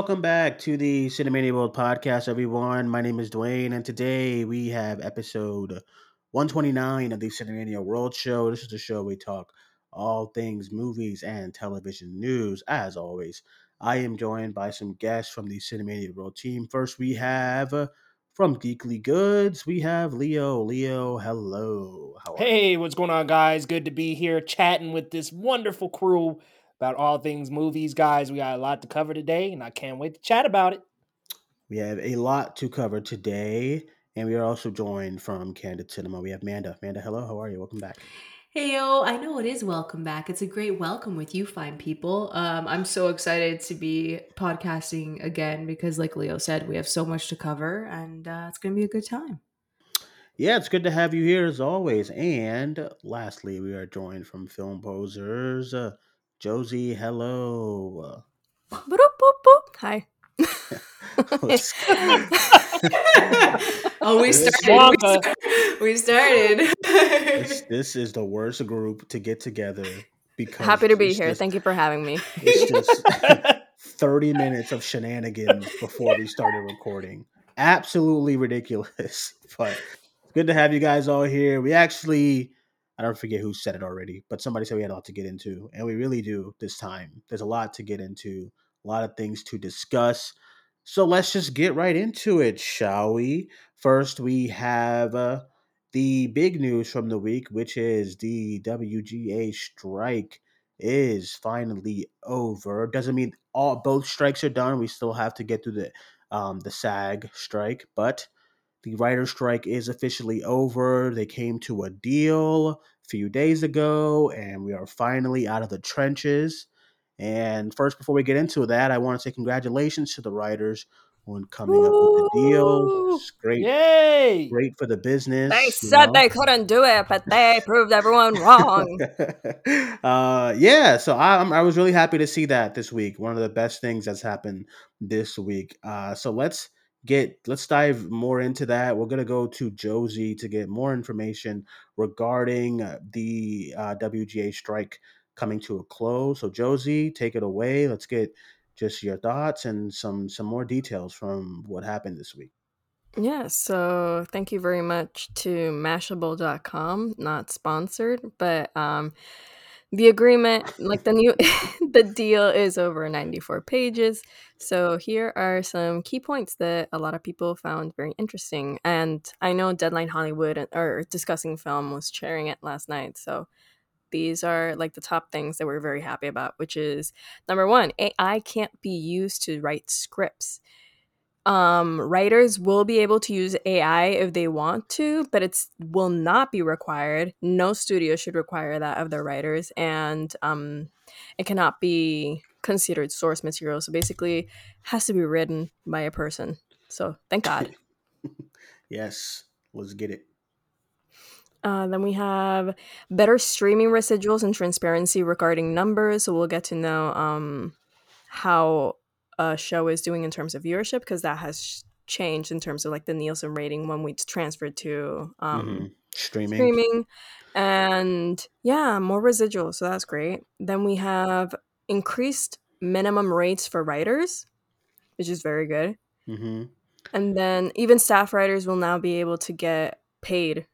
Welcome back to the Cinemania World Podcast, everyone. My name is Duane, and today we have episode 129 of the Cinemania World Show. This is the show we talk all things movies and television news. As always, I am joined by some guests from the Cinemania World team. First, we have from Geekly Goods, we have Leo. Leo, hello. Hey, what's going on, guys? Good to be here chatting with this wonderful crew about all things movies, guys. We got a lot to cover today, and I can't wait to chat about it. We have a lot to cover today, and we are also joined from Candid Cinema. We have Manda. Manda, hello. How are you? Welcome back. Hey yo, I know it is welcome back. It's a great welcome with you fine people. Um, I'm so excited to be podcasting again because, like Leo said, we have so much to cover and uh, it's going to be a good time. Yeah, it's good to have you here as always. And lastly, we are joined from Film Posers. Uh, Josie, hello. Boop, boop, boop. Hi. oh, we started. We started. this, this, is the worst group to get together because happy to be here. Just, Thank you for having me. It's just 30 minutes of shenanigans before we started recording. Absolutely ridiculous. But good to have you guys all here. We actually I don't forget who said it already, but somebody said we had a lot to get into, and we really do this time. There's a lot to get into, a lot of things to discuss. So let's just get right into it, shall we? First, we have uh, the big news from the week, which is the WGA strike is finally over. Doesn't mean all both strikes are done. We still have to get through the um, the SAG strike, but the writer strike is officially over. They came to a deal few days ago, and we are finally out of the trenches. And first, before we get into that, I want to say congratulations to the writers on coming up with the deal. It's great, Yay! great for the business. They said know? they couldn't do it, but they proved everyone wrong. uh, yeah, so I, I was really happy to see that this week. One of the best things that's happened this week. Uh, so let's get let's dive more into that. We're gonna go to Josie to get more information regarding uh, the uh, WGA strike coming to a close. So Josie, take it away. Let's get just your thoughts and some some more details from what happened this week. Yeah, so thank you very much to Mashable.com, not sponsored, but um the agreement, like the new the deal is over 94 pages. So here are some key points that a lot of people found very interesting. And I know Deadline Hollywood or discussing film was sharing it last night. So these are like the top things that we're very happy about, which is number one, AI can't be used to write scripts um, writers will be able to use AI if they want to, but it's will not be required. No studio should require that of their writers, and um, it cannot be considered source material. So basically, has to be written by a person. So thank God. yes, let's get it. Uh, then we have better streaming residuals and transparency regarding numbers. So we'll get to know um, how a show is doing in terms of viewership because that has changed in terms of like the Nielsen rating when we transferred to um, mm-hmm. streaming. Streaming, and yeah, more residual. So that's great. Then we have increased minimum rates for writers, which is very good. Mm-hmm. And then even staff writers will now be able to get paid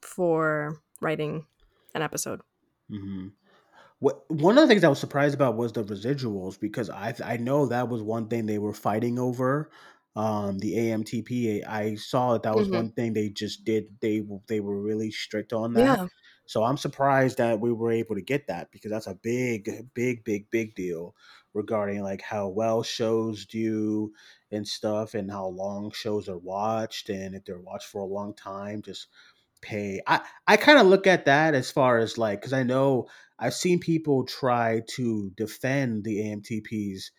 for writing an episode. Mm-hmm. What one of the things I was surprised about was the residuals because I I know that was one thing they were fighting over. Um, the AMTP, I saw that that was mm-hmm. one thing they just did. They they were really strict on that. Yeah. So I'm surprised that we were able to get that because that's a big, big, big, big deal regarding like how well shows do and stuff and how long shows are watched and if they're watched for a long time, just pay. I I kind of look at that as far as like because I know I've seen people try to defend the AMTP's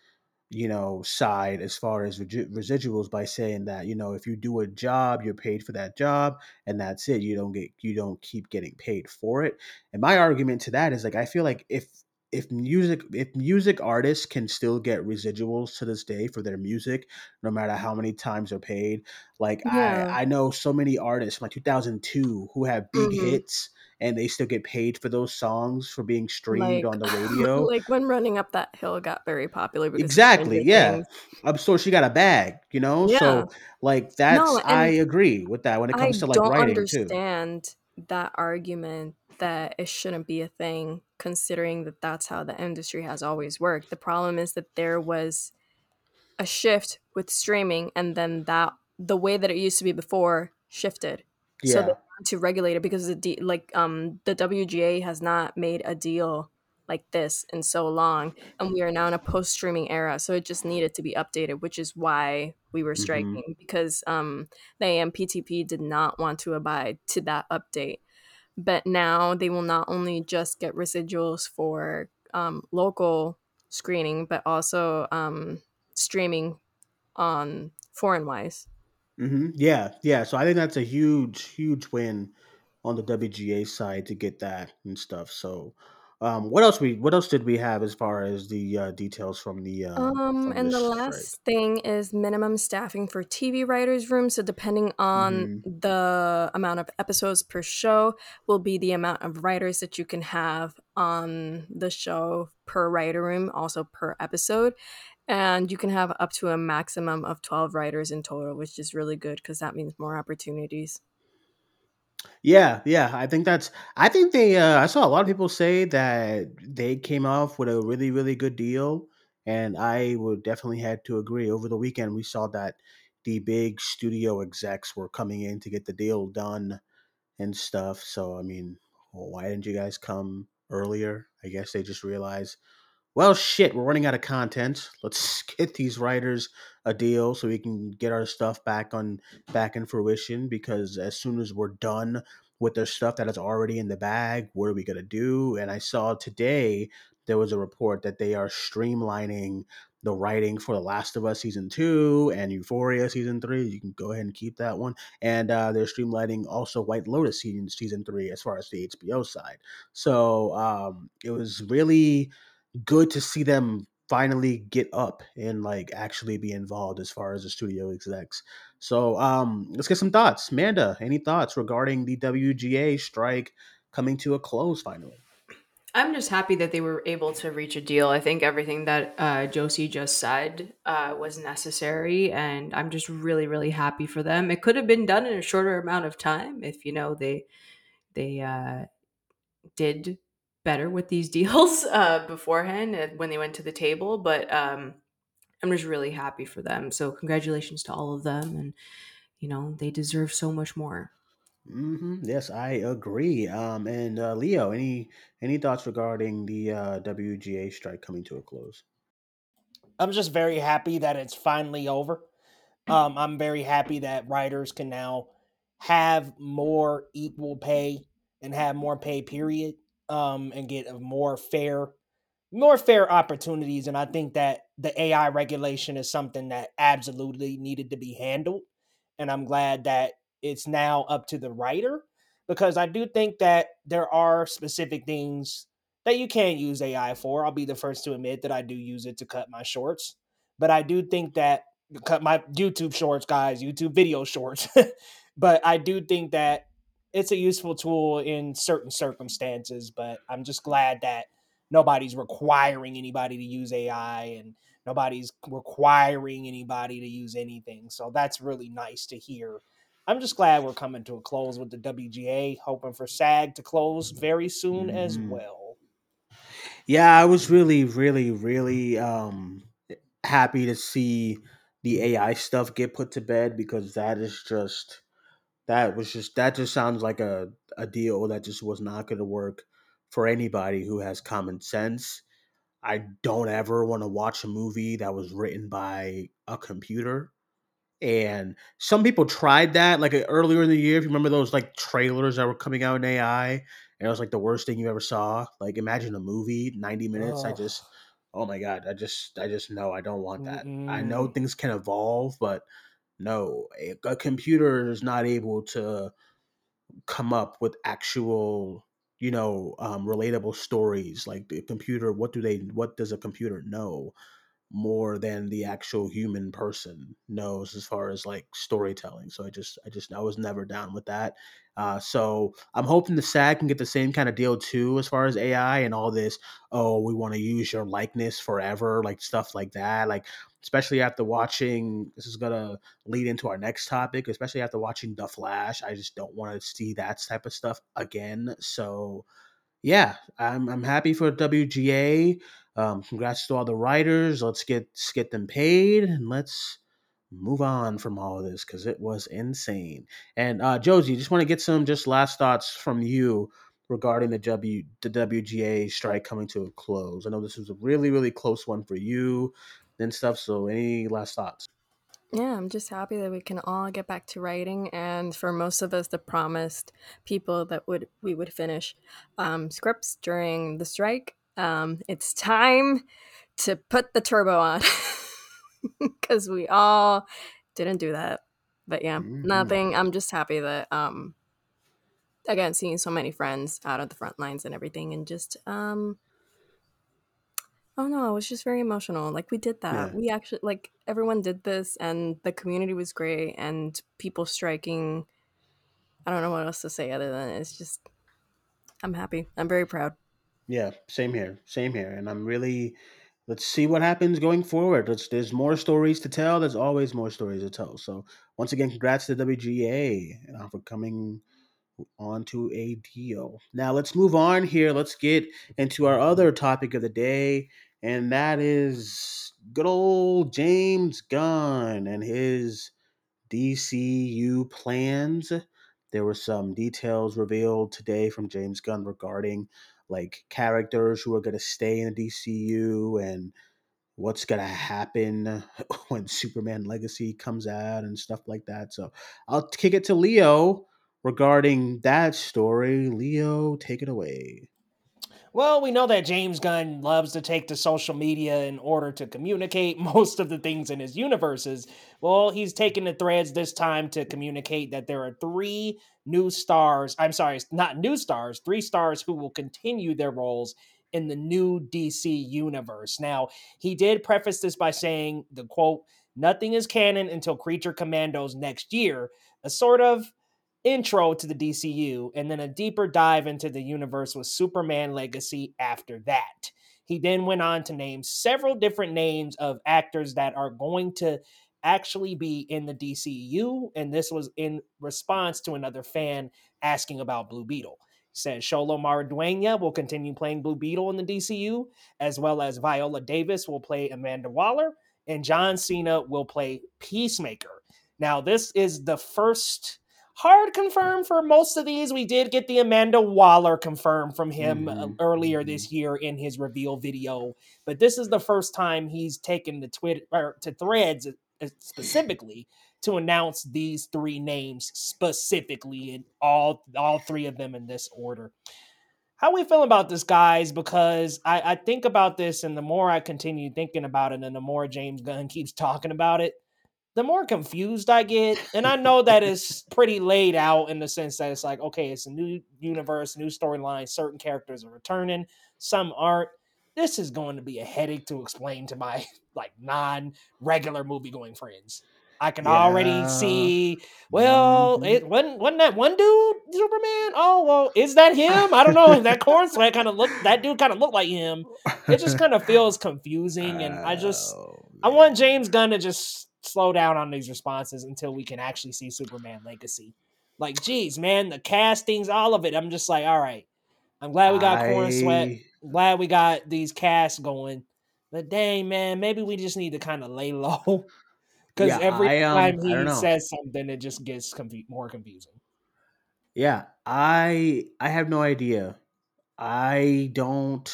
you know side as far as residuals by saying that you know if you do a job you're paid for that job and that's it you don't get you don't keep getting paid for it and my argument to that is like i feel like if if music if music artists can still get residuals to this day for their music no matter how many times they're paid like yeah. i i know so many artists like 2002 who have big mm-hmm. hits and they still get paid for those songs for being streamed like on the radio. like when running up that hill got very popular exactly, yeah. Things. I'm so she got a bag, you know. Yeah. So like that's No, I agree with that when it I comes to like don't writing too. understand that argument that it shouldn't be a thing considering that that's how the industry has always worked. The problem is that there was a shift with streaming and then that the way that it used to be before shifted. So Yeah. want to regulate it because the D, like um the WGA has not made a deal like this in so long and we are now in a post streaming era so it just needed to be updated which is why we were hmm striking because um the AMPTP did not want to abide to that update. But now they will not only just get residuals for um, local screening but also um, streaming on foreign wise hmm Yeah, yeah. So I think that's a huge, huge win on the WGA side to get that and stuff. So, um, what else we what else did we have as far as the uh, details from the um, Um, from and the last thing is minimum staffing for TV writers' room. So depending on hmm the amount of episodes per show, will be the amount of writers that you can have on the show per writer room, also per episode. And you can have up to a maximum of 12 writers in total, which is really good because that means more opportunities. Yeah, yeah. I think that's. I think they. Uh, I saw a lot of people say that they came off with a really, really good deal, and I would definitely had to agree. Over the weekend, we saw that the big studio execs were coming in to get the deal done and stuff. So, I mean, well, why didn't you guys come earlier? I guess they just realized well, shit, we're running out of content. Let's get these writers a deal so we can get our stuff back on back in fruition. Because as soon as we're done with the stuff that is already in the bag, what are we gonna do? And I saw today there was a report that they are streamlining the writing for The Last of Us season two and Euphoria season three. You can go ahead and keep that one. And uh, they're streamlining also White Lotus season season three as far as the HBO side. So um, it was really good to see them finally get up and like actually be involved as far as the studio execs. So um let's get some thoughts. Manda, any thoughts regarding the WGA strike coming to a close finally? I'm just happy that they were able to reach a deal. I think everything that uh, Josie just said uh, was necessary, and I'm just really, really happy for them. It could have been done in a shorter amount of time if you know they they uh, did better with these deals uh, beforehand uh, when they went to the table. But um, I'm just really happy for them. So congratulations to all of them, and you know they deserve so much more. hmm Yes, I agree. Um, and uh, Leo, any any thoughts regarding the uh, WGA strike coming to a close? I'm just very happy that it's finally over. Um, I'm very happy that writers can now have more equal pay and have more pay, period, um, and get a more fair, more fair opportunities. And I think that the AI regulation is something that absolutely needed to be handled. And I'm glad that it's now up to the writer because I do think that there are specific things that you can't use AI for. I'll be the first to admit that I do use it to cut my shorts, but I do think that cut my YouTube shorts, guys, YouTube video shorts. but I do think that it's a useful tool in certain circumstances. But I'm just glad that nobody's requiring anybody to use AI and nobody's requiring anybody to use anything. So that's really nice to hear. I'm just glad we're coming to a close with the WGA, hoping for SAG to close very soon as hmm well. Yeah, I was really, really, really um happy to see the AI stuff get put to bed because that is just that was just that just sounds like a, a deal that just was not going to work for anybody who has common sense. I don't ever want to watch a movie that was written by a computer. And some people tried that like earlier in the year. If you remember those like trailers that were coming out in AI, and it was like the worst thing you ever saw. Like imagine a movie, 90 minutes. I Oh, just oh my god, I just I just know I don't want that. I know things can evolve, but no, a, a computer is not able to come up with actual you know um, relatable stories like the computer what do they what does a computer know more than the actual human person knows as far as like storytelling. So I just I just I was never down with that. Uh, so I'm hoping the SAG can get the same kind of deal too as far as AI and all this. Oh, we want to use your likeness forever, like stuff like that. Like especially after watching this is gonna lead into our next topic. Especially after watching The Flash, I just don't want to see that type of stuff again. So yeah, I'm I'm happy for WGA. Um, congrats to all the writers. Let's get let's get them paid and let's move on from all of this because it was insane. And uh, Josie, just want to get some just last thoughts from you regarding the W the WGA strike coming to a close. I know this was a really really close one for you and stuff. So any last thoughts? Yeah, I'm just happy that we can all get back to writing, and for most of us, the promised people that would we would finish um, scripts during the strike. Um, it's time to put the turbo on because we all didn't do that. But yeah, mm-hmm. nothing. I'm just happy that um, again seeing so many friends out of the front lines and everything, and just um, Oh no, it was just very emotional. Like we did that. Yeah. We actually like everyone did this and the community was great and people striking I don't know what else to say other than it's just I'm happy. I'm very proud. Yeah, same here. Same here. And I'm really let's see what happens going forward. Let's, there's more stories to tell. There's always more stories to tell. So once again, congrats to WGA uh, for coming onto a deal. Now let's move on here. Let's get into our other topic of the day, and that is good old James Gunn and his DCU plans. There were some details revealed today from James Gunn regarding like characters who are going to stay in the DCU and what's going to happen when Superman Legacy comes out and stuff like that. So I'll kick it to Leo regarding that story. Leo, take it away. Well, we know that James Gunn loves to take to social media in order to communicate most of the things in his universes. Well, he's taken the threads this time to communicate that there are three new stars. I'm sorry, not new stars, three stars who will continue their roles in the new DC universe. Now, he did preface this by saying the quote, nothing is canon until Creature Commandos next year, a sort of intro to the DCU and then a deeper dive into the universe with Superman Legacy after that. He then went on to name several different names of actors that are going to actually be in the DCU, and this was in response to another fan asking about Blue Beetle. He said Xolo Maridueña will continue playing Blue Beetle in the DCU, as well as Viola Davis will play Amanda Waller, and John Cena will play Peacemaker. Now, this is the first hard confirm for most of these. We did get the Amanda Waller confirmed from him uh, mm-hmm. earlier this mm-hmm. year in his reveal video, but this is the first time he's taken the Twitter to Threads uh, specifically to announce these three names specifically, and all all three of them in this order. How we feel about this, guys? Because I, I think about this, and the more I continue thinking about it, and the more James Gunn keeps talking about it, the more confused I get, and I know that it's pretty laid out in the sense that it's like, okay, it's a new universe, new storyline, certain characters are returning, some aren't. This is going to be a headache to explain to my like non-regular movie going friends. I can yeah. already see. Well, mm-hmm. it wasn't wasn't that one dude Superman? Oh well, is that him? I don't know. that Corenswet kind of look. That dude kind of looked like him. It just kind of feels confusing, and I just oh, I want James Gunn to just slow down on these responses until we can actually see Superman Legacy. Like, geez, man, the castings, all of it. I'm just like, all right. I'm glad we got I... Corenswet. I'm glad we got these casts going. But dang, man, maybe we just need to kind of lay low. Because yeah, every I, um, time he says something, it just gets confu- more confusing. Yeah, I I have no idea. I don't.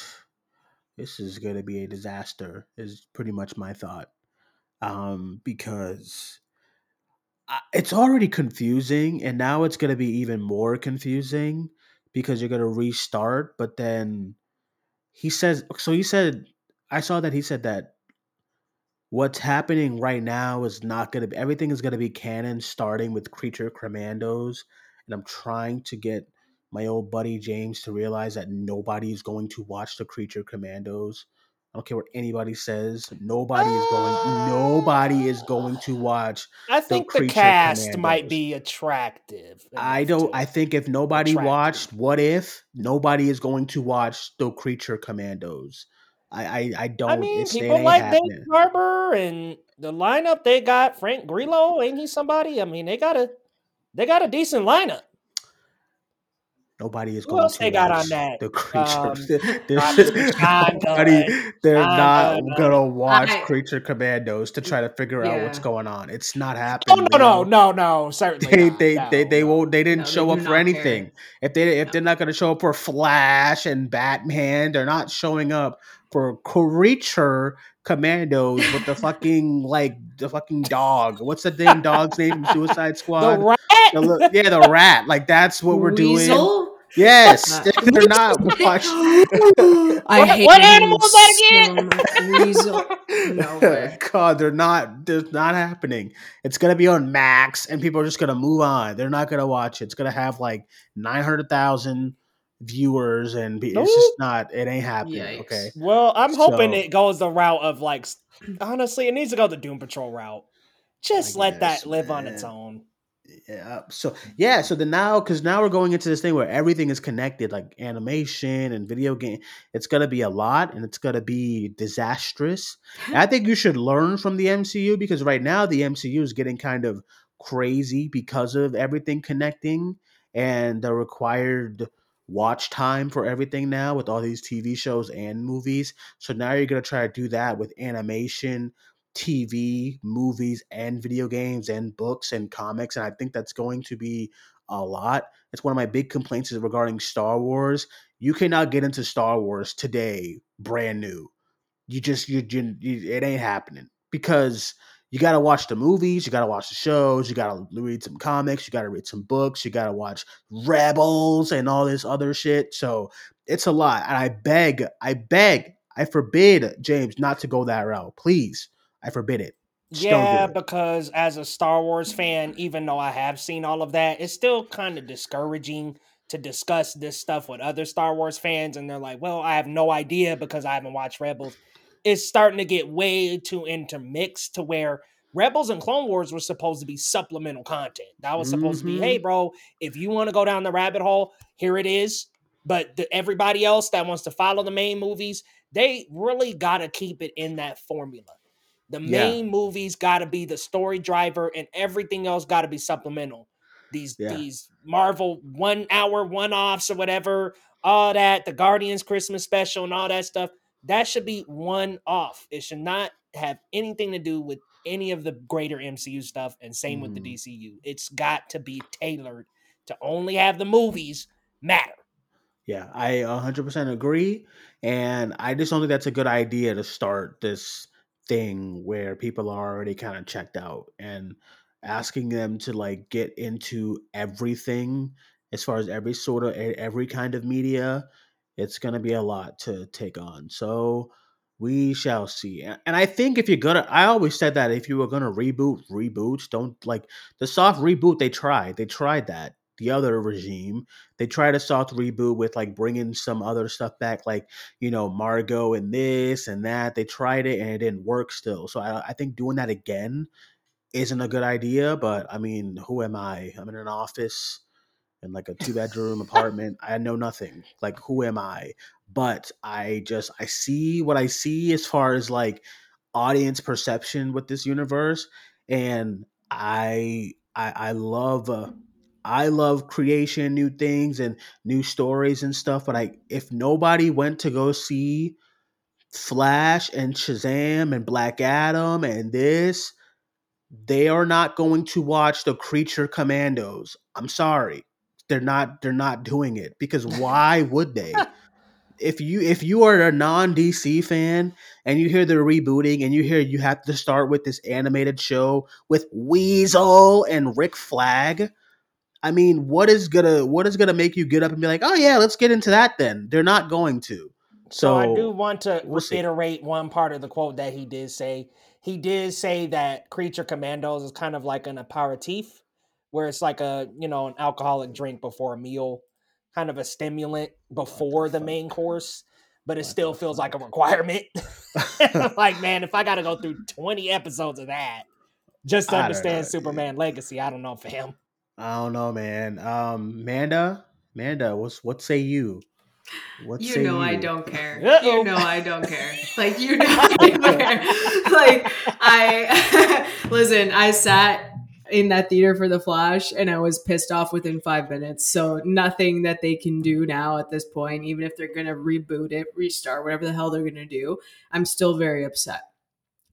This is going to be a disaster. Is pretty much my thought um, because it's already confusing, and now it's going to be even more confusing because you're going to restart. But then he says, so he said, I saw that he said that what's happening right now is not going to be everything is going to be canon starting with creature commandos and i'm trying to get my old buddy james to realize that nobody's going to watch the creature commandos I don't care what anybody says. Nobody is going. Nobody is going to watch. I think the, cast might be attractive. I don't. I think if nobody attractive. watched What If, nobody is going to watch the Creature Commandos. I I, I don't. I mean, people like Dave Harbour and the lineup they got. Frank Grillo, ain't he somebody? I mean, they got a they got a decent lineup. Nobody is going to they got on that? the creatures. Um, they're, nobody, they're not gonna watch I, Creature Commandos to try to figure yeah. out what's going on. It's not happening. Oh no, no, no, no, certainly. They not. they, no, they, they won't. They didn't no, show up for anything. Care. If they if they're not going to show up for Flash and Batman, they're not showing up for Creature Commandos with the fucking like the fucking dog. What's the damn dog's name from Suicide Squad? The rat. The, yeah, the rat. Like that's what we're Weasel? doing. Yes, they're not watching. I hate what animal is that again? Weasel. No God, they're not. They're not happening. It's gonna be on Max, and people are just gonna move on. They're not gonna watch it. It's gonna have like nine hundred thousand viewers, and be, it's just not. It ain't happening. Yikes. Okay. Well, I'm hoping so, it goes the route of like. Honestly, it needs to go the Doom Patrol route. Just I let guess, that live man. on its own yeah so yeah so the now because now we're going into this thing where everything is connected like animation and video game it's gonna be a lot and it's gonna be disastrous. I think you should learn from the mcu because right now the mcu is getting kind of crazy because of everything connecting and the required watch time for everything now with all these tv shows and movies. So now you're gonna try to do that with animation TV, movies, and video games, and books and comics. And I think that's going to be a lot. It's one of my big complaints is regarding Star Wars. You cannot get into Star Wars today, brand new. You just you, you, you it ain't happening because you got to watch the movies, you got to watch the shows, you got to read some comics, you got to read some books, you got to watch Rebels and all this other shit. So it's a lot. And I beg, I beg, I forbid James not to go that route. Please I forbid it. Just yeah, it. because as a Star Wars fan, even though I have seen all of that, it's still kind of discouraging to discuss this stuff with other Star Wars fans. And they're like, well, I have no idea because I haven't watched Rebels. It's starting to get way too intermixed to where Rebels and Clone Wars were supposed to be supplemental content. That was supposed mm-hmm. to be, hey, mm-hmm. bro, if you want to go down the rabbit hole, here it is. But the, everybody else that wants to follow the main movies, they really got to keep it in that formula. The main yeah. movies got to be the story driver, and everything else got to be supplemental. These yeah. these Marvel one hour one offs or whatever, all that the Guardians Christmas special and all that stuff. That should be one off. It should not have anything to do with any of the greater MCU stuff. And same mm. with the mm. DCU. It's got to be tailored to only have the movies matter. Yeah, I 100% agree. And I just don't think that's a good idea to start this thing where people are already kind of checked out and asking them to like get into everything as far as every sort of every kind of media it's going to be a lot to take on. So we shall see and i think if you're gonna i always said that if you were gonna reboot reboots don't like the soft reboot they tried they tried that the other regime. They tried a soft reboot with like bringing some other stuff back, like you know Margot and this and that. They tried it and it didn't work still. So I, I think doing that again isn't a good idea. But I mean, who am I? I'm in an office in like a two bedroom apartment. I know nothing. Like who am I? But I just I see what I see as far as like audience perception with this universe, and I I, I love. Uh, I love creation, new things and new stories and stuff. But I, if nobody went to go see Flash and Shazam and Black Adam and this, they are not going to watch the Creature Commandos. I'm sorry, they're not. They're not doing it because why would they? if you if you are a non DC fan and you hear they're rebooting and you hear you have to start with this animated show with Weasel and Rick Flag I mean, what is gonna what is gonna make you get up and be like, oh yeah, let's get into that then? They're not going to. So, so I do want to we'll reiterate see. one part of the quote that he did say. He did say that Creature Commandos is kind of like an aperitif, where it's like a you know an alcoholic drink before a meal, kind of a stimulant before the, the main course. but it still feels like a requirement. like, man, if I got to go through 20 episodes of that just to understand Superman Legacy, I don't know, fam. I don't know, man. Um, Manda, Manda, what's what say you? What You say know I don't care. Uh-oh. You know I don't care. Like you know I don't care. Like I listen, I sat in that theater for the Flash and I was pissed off within five minutes. So nothing that they can do now at this point, even if they're gonna reboot it, restart, whatever the hell they're gonna do, I'm still very upset.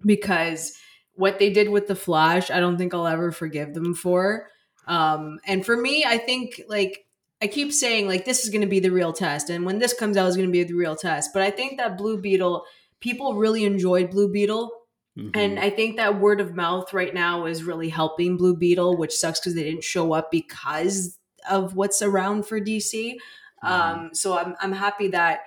Because what they did with the Flash, I don't think I'll ever forgive them for. Um, and for me, I think like I keep saying like this is going to be the real test, and when this comes out, is going to be the real test. But I think that Blue Beetle, people really enjoyed Blue Beetle, Mhm. and I think that word of mouth right now is really helping Blue Beetle, which sucks because they didn't show up because of what's around for DC. Um, so I'm I'm happy that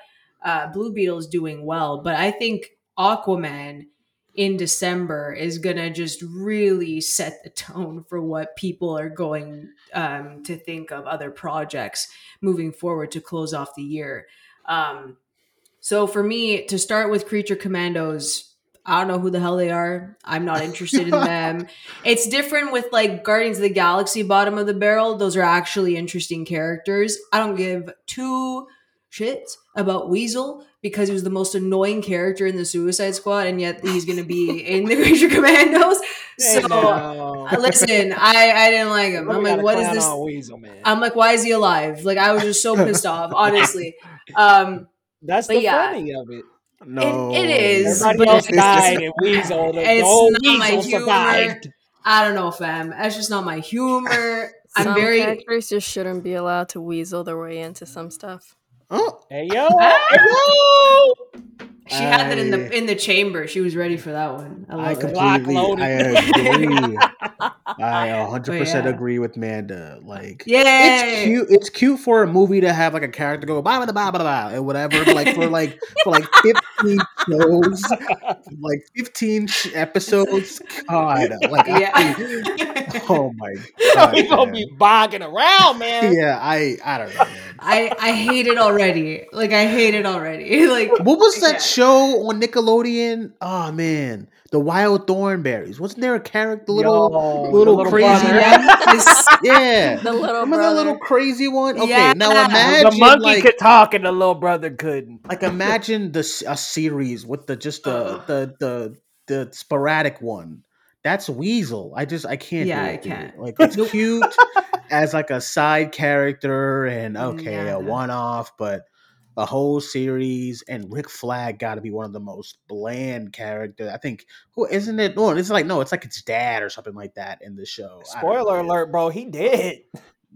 uh, Blue Beetle is doing well, but I think Aquaman in December is gonna just really set the tone for what people are going um, to think of other projects moving forward to close off the year. Um, so for me, to start with Creature Commandos, I don't know who the hell they are. I'm not interested in them. It's different with like Guardians of the Galaxy bottom of the barrel. Those are actually interesting characters. I don't give two shits about Weasel because he was the most annoying character in the Suicide Squad, and yet he's going to be in the Ranger Commandos. So now. uh, listen, I I didn't like him. I'm like, what is this? Weasel, man. I'm like, why is he alive? Like, I was just so pissed off, honestly. Um, That's the yeah. funny of it. no, it is, Everybody but else died, and Weasel, the, the It's old not my Weasel humor. survived. I don't know, fam. That's just not my humor. I'm some very. characters just shouldn't be allowed to weasel their way into some stuff. Oh, Hey yo, Ah! hey yo. She had that in the in the chamber. She was ready for that one. I I love it. Lock completely. I agree. I 100 But percent yeah. agree with Manda. Like, yeah, it's cute. It's cute for a movie to have like a character go blah blah blah blah blah and whatever. But like for like for like 15 shows, like 15 sh- episodes. God, uh, like Yeah. I, oh my You know, god, he gonna man. be bogging around, man. Yeah, I I don't know. Man. I I hate it already. Like I hate it already. Like What was that Yeah. Show on Nickelodeon? Oh man, the Wild Thornberrys. Wasn't there a character, little Yo, little the crazy brother. yeah, The little Remember brother. that little crazy one? Okay, Yeah. now imagine The monkey like, could talk, and the little brother couldn't. like imagine the s- a series with the just the Ugh. the the the sporadic one. That's Weasel. I just I can't. Yeah, do I it, dude. can't. Like it's cute as like a side character and okay, Nah. a one off, but a whole series and Rick Flag got to be one of the most bland characters. I think who isn't it? No, it's like no, it's like its dad or something like that in the show. I don't know, Spoiler alert, bro. He did.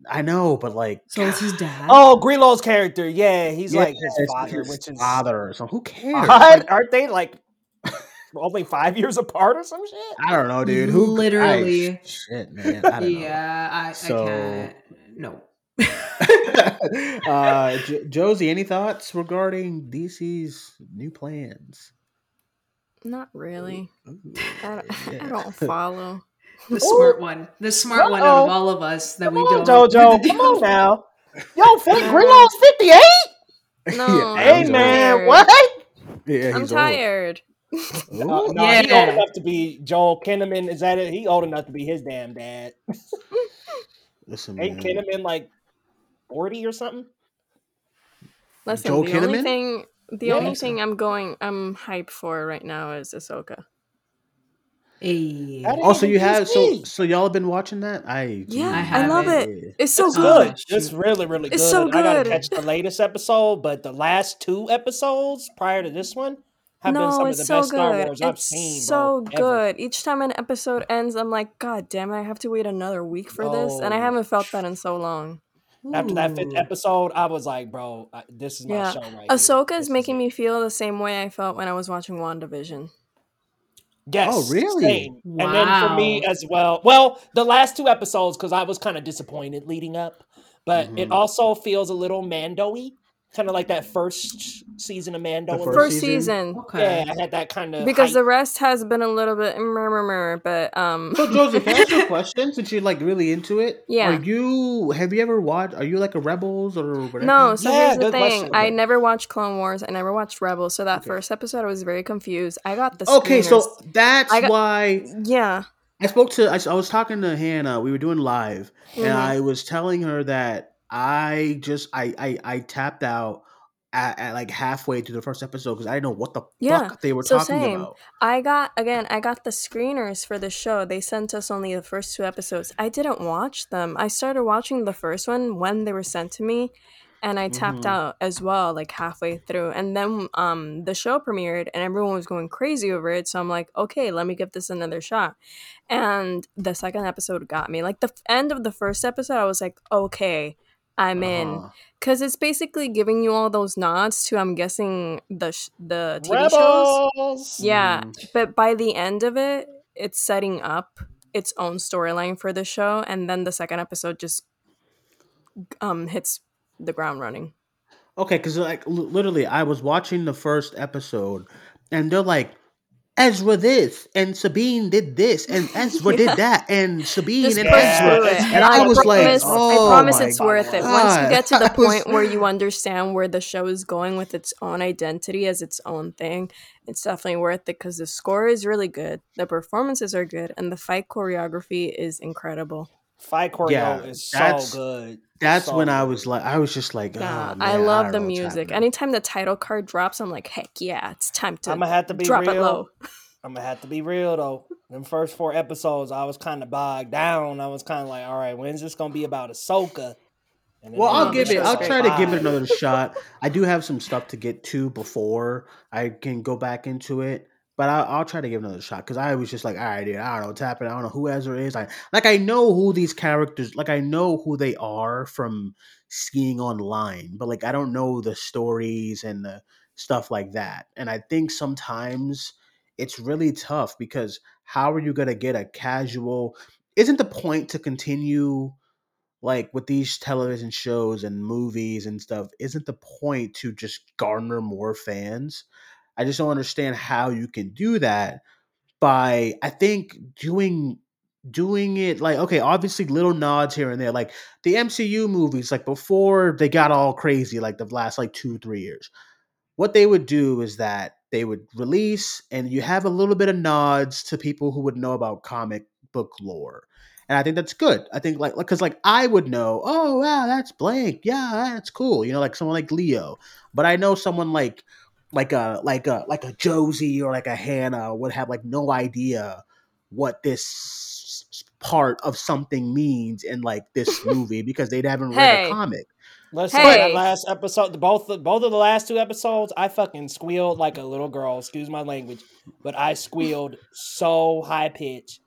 I know, but like, so it's his dad. Oh, Grillo's character. Yeah, he's yeah, like his father, his which is father. So who cares? What? Like, Aren't they like only five years apart or some shit? I don't know, dude. Who Literally. I, shit, man. I don't know. yeah, I, So- I can't. No. uh, J- Josie, any thoughts regarding DC's new plans? Not really. Ooh, I don't, yeah. I don't follow. The smart one. The smart one out of all of us that Come we on, don't. JoJo. Come on now. Yo, Frank Grillo's 58? No, Hey, he's man. old. What? Yeah, I'm he's tired. Old. No, Ooh. no, he Yeah. old enough to be Joel Kinnaman. Is that it? He old enough to be his damn dad. Listen, Ain't man. Kinnaman like 40 or something? Listen, Joel the Kinnaman? only thing, the Yeah. only thing I'm going, I'm hyped for right now is Ahsoka. Hey. That Oh, you Even have so so y'all have been watching that? I Yeah, I I, love haven't. it. It's so It's good. good. It's really, really good. It's so good. I gotta catch the latest episode, but the last two episodes prior to this one have been No, some of it's the so best Star good. Wars I've It's seen. so bro, ever. good. Each time an episode ends, I'm like, God damn it, I have to wait another week for this, and I Oh. haven't felt that in so long. After that fifth Ooh. episode, I was like, bro, I, this is my Yeah. show right here. Ahsoka is making me feel the same way I felt when I was watching WandaVision. Yes. Oh, really? Same. And then for me Wow. as well. Well, the last two episodes, because I was kind of disappointed leading up, but it Mhm. also feels a little Mando-y. Kind of like that first season of Mando. The a First little. season. Okay. Yeah, I had that kind of Because the rest has been a little bit murmur, but um So Joseph, can I ask you a question since you're like really into it? Yeah. Are you have you ever watched are you like a Rebels or whatever? No, so Yeah, here's the thing. question. I never watched Clone Wars. I never watched Rebels. So that Okay. first episode, I was very confused. I got the Okay, so screeners. that's got- why yeah, I spoke to I, I was talking to Hannah. We were doing live, Mhm. and I was telling her that I just I I, I tapped out at, at like halfway through the first episode because I didn't know what the Yeah, fuck they were so talking same. about. I got again. I got the screeners for the show. They sent us only the first two episodes. I didn't watch them. I started watching the first one when they were sent to me, and I tapped Mhm. out as well, like halfway through. And then um the show premiered, and everyone was going crazy over it. So I'm like, okay, let me give this another shot. And the second episode got me. Like the end of the first episode, I was like, okay, I'm in. Uh-huh. because it's basically giving you all those nods to I'm guessing the sh- the TV shows. Yeah, Mhm. but by the end of it, it's setting up its own storyline for the show, and then the second episode just um hits the ground running. Okay, because like l- literally, I was watching the first episode, and they're like, Ezra this, and Sabine did this, and Ezra Yeah. did that, and Sabine Just and Ezra, and I was like, promise, oh I promise my it's worth it. Once you get to the I was- point where you understand where the show is going with its own identity as its own thing, it's definitely worth it because the score is really good, the performances are good, and the fight choreography is incredible. Fight choreo Yeah, is so that's- good. That's So when I was like, I was just like, Yeah, oh, I love don't the music. Anytime the title card drops, I'm like, heck yeah, it's time to I'm gonna have to be drop real. it low. I'm gonna have to be real though. Them first four episodes, I was kind of bogged down. I was kind of like, all right, when's this gonna be about Ahsoka? And Well, I'll give it. I'll episode try to give it another shot. I do have some stuff to get to before I can go back into it, but I'll, I'll try to give another shot because I was just like, all right, dude, I don't know what's happening. I don't know who Ezra is. I like I know who these characters. Like I know who they are from skiing online, but like I don't know the stories and the stuff like that. And I think sometimes it's really tough because how are you gonna get a casual? Isn't the point to continue? like with these television shows and movies and stuff, isn't the point to just garner more fans? I just don't understand how you can do that by I think doing doing it like okay, obviously little nods here and there. Like the MCU movies, like before they got all crazy, like the last like two, three years. What they would do is that they would release and you have a little bit of nods to people who would know about comic book lore and I think that's good. I think like because like I would know, oh wow, that's blank, yeah, that's cool. You know, like someone like Leo, but I know someone like like a like a like a Josie or like a Hannah would have like no idea what this part of something means in like this movie because they'd haven't read a comic. Listen, Hey. that last episode, the- both the, both of the last two episodes, I fucking squealed like a little girl. Excuse my language, but I squealed so high pitch.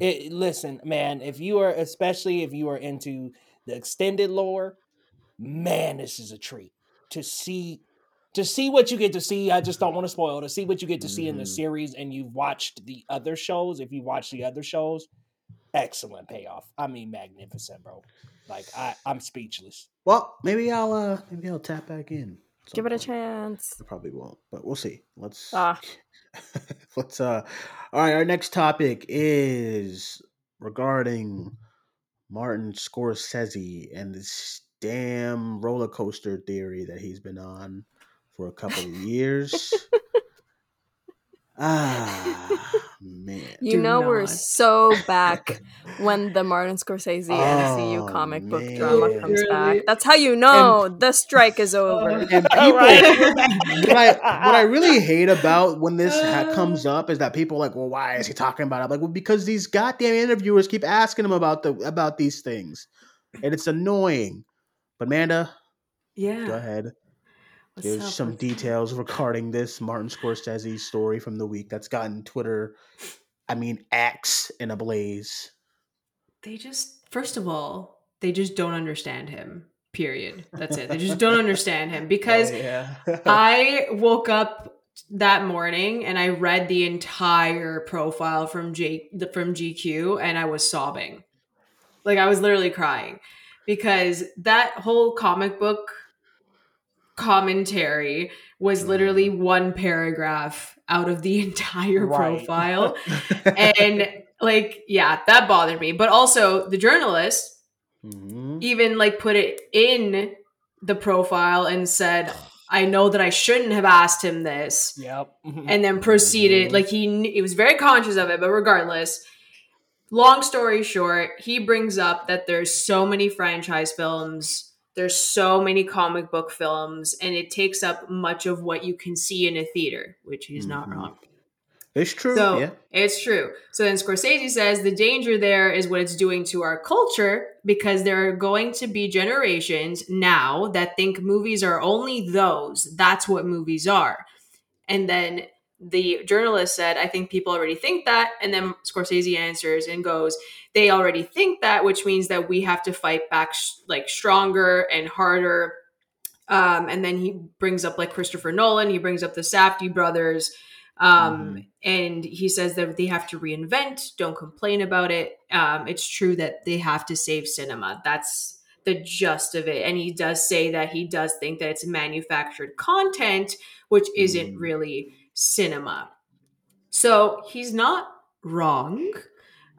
It listen, man. If you are, especially if you are into the extended lore, man, this is a treat to see. To see what you get to see, I just don't want to spoil. To see what you get to see in the Mhm. series, and you've watched the other shows. If you watch the other shows, excellent payoff. I mean, magnificent, bro. Like I, I'm speechless. Well, maybe I'll uh maybe I'll tap back in. at Give some it a point. chance. I probably won't, but we'll see. Let's Ah. let's uh all right, our next topic is regarding Martin Scorsese and this damn roller coaster theory that he's been on for a couple of years. ah man. You Do know we're so back when the Martin Scorsese MCU Oh, comic book drama man. comes back. That's how you know the strike is over. And people, what I what I really hate about when this ha- comes up is that people are like, well, why is he talking about it? I'm like, well, because these goddamn interviewers keep asking him about the about these things, and it's annoying. But Amanda, Yeah. go ahead. What's up? some details regarding this Martin Scorsese story from the week that's gotten Twitter, I mean, X in a blaze. They just, first of all, they just don't understand him. Period. That's it. They just don't understand him because Oh, yeah, I woke up that morning and I read the entire profile from J from GQ and I was sobbing. Like I was literally crying because that whole comic book commentary was literally one paragraph out of the entire Right. profile. and like, yeah, that bothered me. But also the journalist Mhm. even like put it in the profile and said, I know that I shouldn't have asked him this. Yep. And then proceeded, Mhm. like he, he was very conscious of it, but regardless, long story short, he brings up that there's so many franchise films, there's so many comic book films, and it takes up much of what you can see in a theater, which he's not Mhm. wrong. It's true. So yeah. it's true. So then Scorsese says the danger there is what it's doing to our culture because there are going to be generations now that think movies are only those. That's what movies are. And then the journalist said, I think people already think that. And then Scorsese answers and goes, They already think that, which means that we have to fight back sh- like stronger and harder. Um, and then he brings up like Christopher Nolan, he brings up the Safdie brothers. Um, Mhm. And he says that they have to reinvent, don't complain about it. Um, it's true that they have to save cinema. That's the gist of it. And he does say that he does think that it's manufactured content, which isn't Mhm. really cinema. So he's not wrong.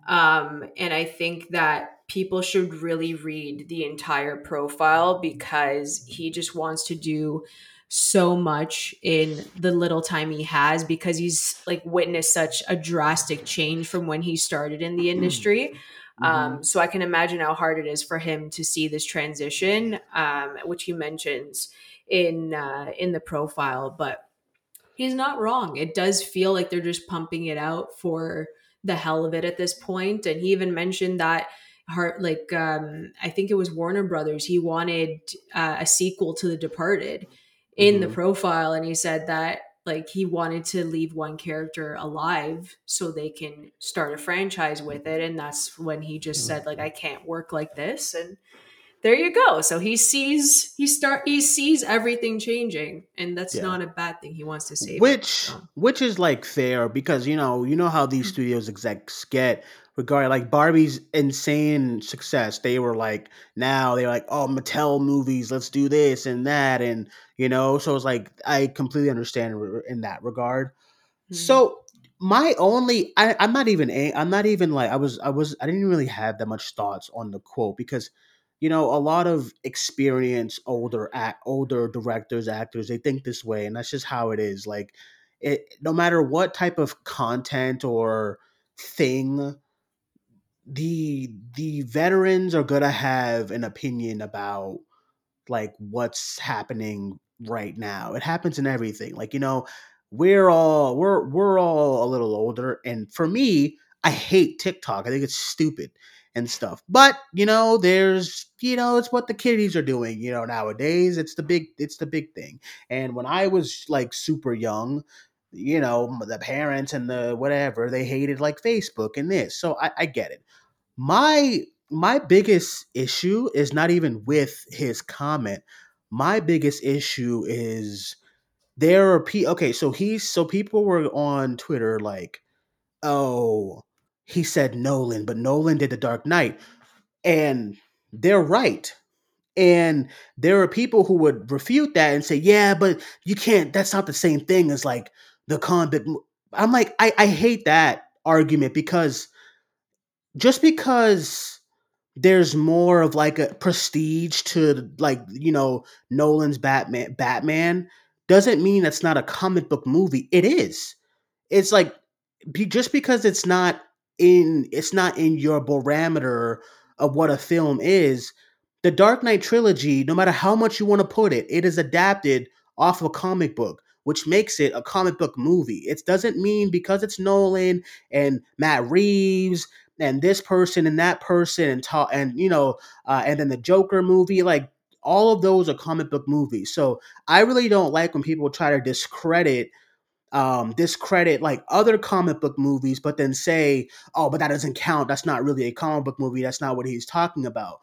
Um, and I think that people should really read the entire profile because he just wants to do so much in the little time he has because he's like witnessed such a drastic change from when he started in the industry. Um, so I can imagine how hard it is for him to see this transition, um, which he mentions in uh, in the profile. But he's not wrong. It does feel like they're just pumping it out for the hell of it at this point. And he even mentioned that heart like um I think it was Warner Brothers. He wanted uh, a sequel to The Departed in the Mhm. profile, and he said that like he wanted to leave one character alive so they can start a franchise with it and that's when he just said like i can't work like this and there you go so he sees he start he sees everything changing and that's Yeah. not a bad thing he wants to save it, which so. which is like fair because you know you know how these studios execs get regarding like Barbie's insane success. They were like now they're like oh Mattel movies, let's do this and that and you know so it's like I completely understand in that regard. Mhm. So my only I, I'm not even I'm not even like I was I was I didn't really have that much thoughts on the quote because you know a lot of experienced older act older directors actors they think this way and that's just how it is like it no matter what type of content or thing the the veterans are gonna have an opinion about like what's happening right now. It happens in everything. Like, you know, we're all we're we're all a little older and for me, I hate TikTok. I think it's stupid and stuff. But, you know, there's you know, it's what the kiddies are doing, you know, nowadays. It's the big it's the big thing. And when I was like super young, you know, the parents and the whatever, they hated like Facebook and this. So I, I get it. My my biggest issue is not even with his comment. My biggest issue is there are pe okay, so he's so people were on Twitter like, oh, he said Nolan, but Nolan did the Dark Knight. And they're right. And there are people who would refute that and say, yeah, but you can't, that's not the same thing as like the mo-" I'm like, I, I hate that argument because just because there's more of like a prestige to like you know Nolan's Batman Batman doesn't mean that's not a comic book movie. It is. It's like be, just because it's not in it's not in your barometer of what a film is. The Dark Knight trilogy, no matter how much you want to put it, it is adapted off of a comic book, which makes it a comic book movie. It doesn't mean because it's Nolan and Matt Reeves and this person and that person and talk and you know uh, and then the Joker movie like all of those are comic book movies. So I really don't like when people try to discredit um discredit like other comic book movies but then say oh but that doesn't count. That's not really a comic book movie. That's not what he's talking about.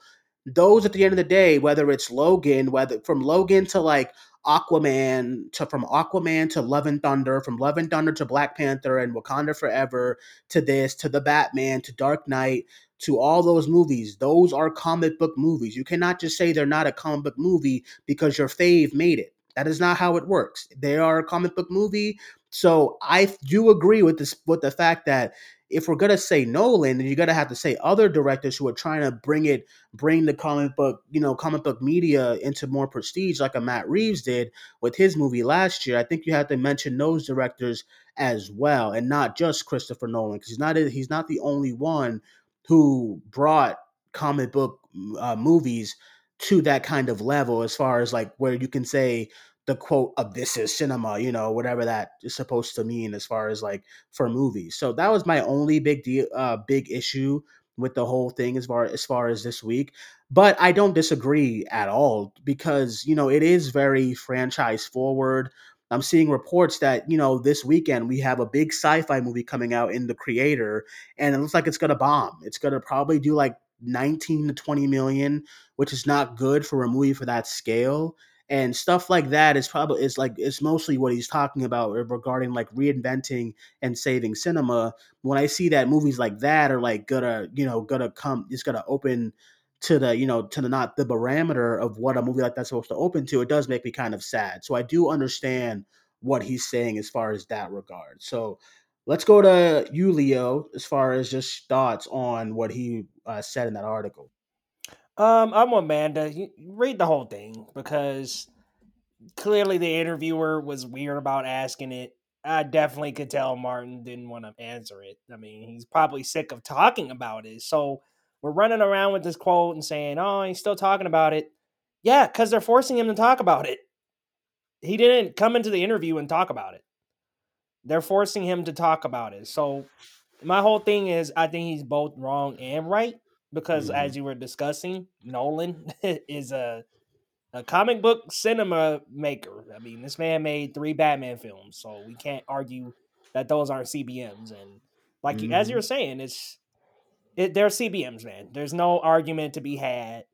Those at the end of the day whether it's logan whether from logan to like aquaman to from aquaman to love and thunder from love and thunder to black panther and wakanda forever to this to the batman to dark knight to all those movies those are comic book movies. You cannot just say they're not a comic book movie because your fave made it That is not how it works. They are a comic book movie. So I do agree with this with the fact that if we're gonna say Nolan, then you're gonna have to say other directors who are trying to bring it, bring the comic book, you know, comic book media into more prestige, like a Matt Reeves did with his movie last year. I think you have to mention those directors as well, and not just Christopher Nolan, because he's not he's not the only one who brought comic book uh, movies to that kind of level, as far as like where you can say the quote of this is cinema, you know, whatever that is supposed to mean as far as like for movies. So that was my only big deal, uh, big issue with the whole thing as far as far as this week. But I don't disagree at all because you know it is very franchise forward. I'm seeing reports that you know this weekend we have a big sci-fi movie coming out in the creator, and it looks like it's gonna bomb. It's gonna probably do like 19 to 20 million, which is not good for a movie for that scale and stuff like that is probably is like it's mostly what he's talking about regarding like reinventing and saving cinema. When i see that movies like that are like gonna you know gonna come it's gonna open to the you know to the not the parameter of what a movie like that's supposed to open to it does make me kind of sad. So i do understand what he's saying as far as that regard. So let's go to you leo as far as just thoughts on what he uh, said in that article um, I'm Amanda. Read the whole thing because clearly the interviewer was weird about asking it. I definitely could tell Martin didn't want to answer it. I mean, he's probably sick of talking about it. So we're running around with this quote and saying, "Oh, he's still talking about it." Yeah, because they're forcing him to talk about it. He didn't come into the interview and talk about it. They're forcing him to talk about it. So my whole thing is, I think he's both wrong and right because mm-hmm. as you were discussing, Nolan is a a comic book cinema maker. I mean, this man made three Batman films, so we can't argue that those aren't CBMs. And like mm-hmm. as you were saying, it's it, they're CBMs, man. There's no argument to be had.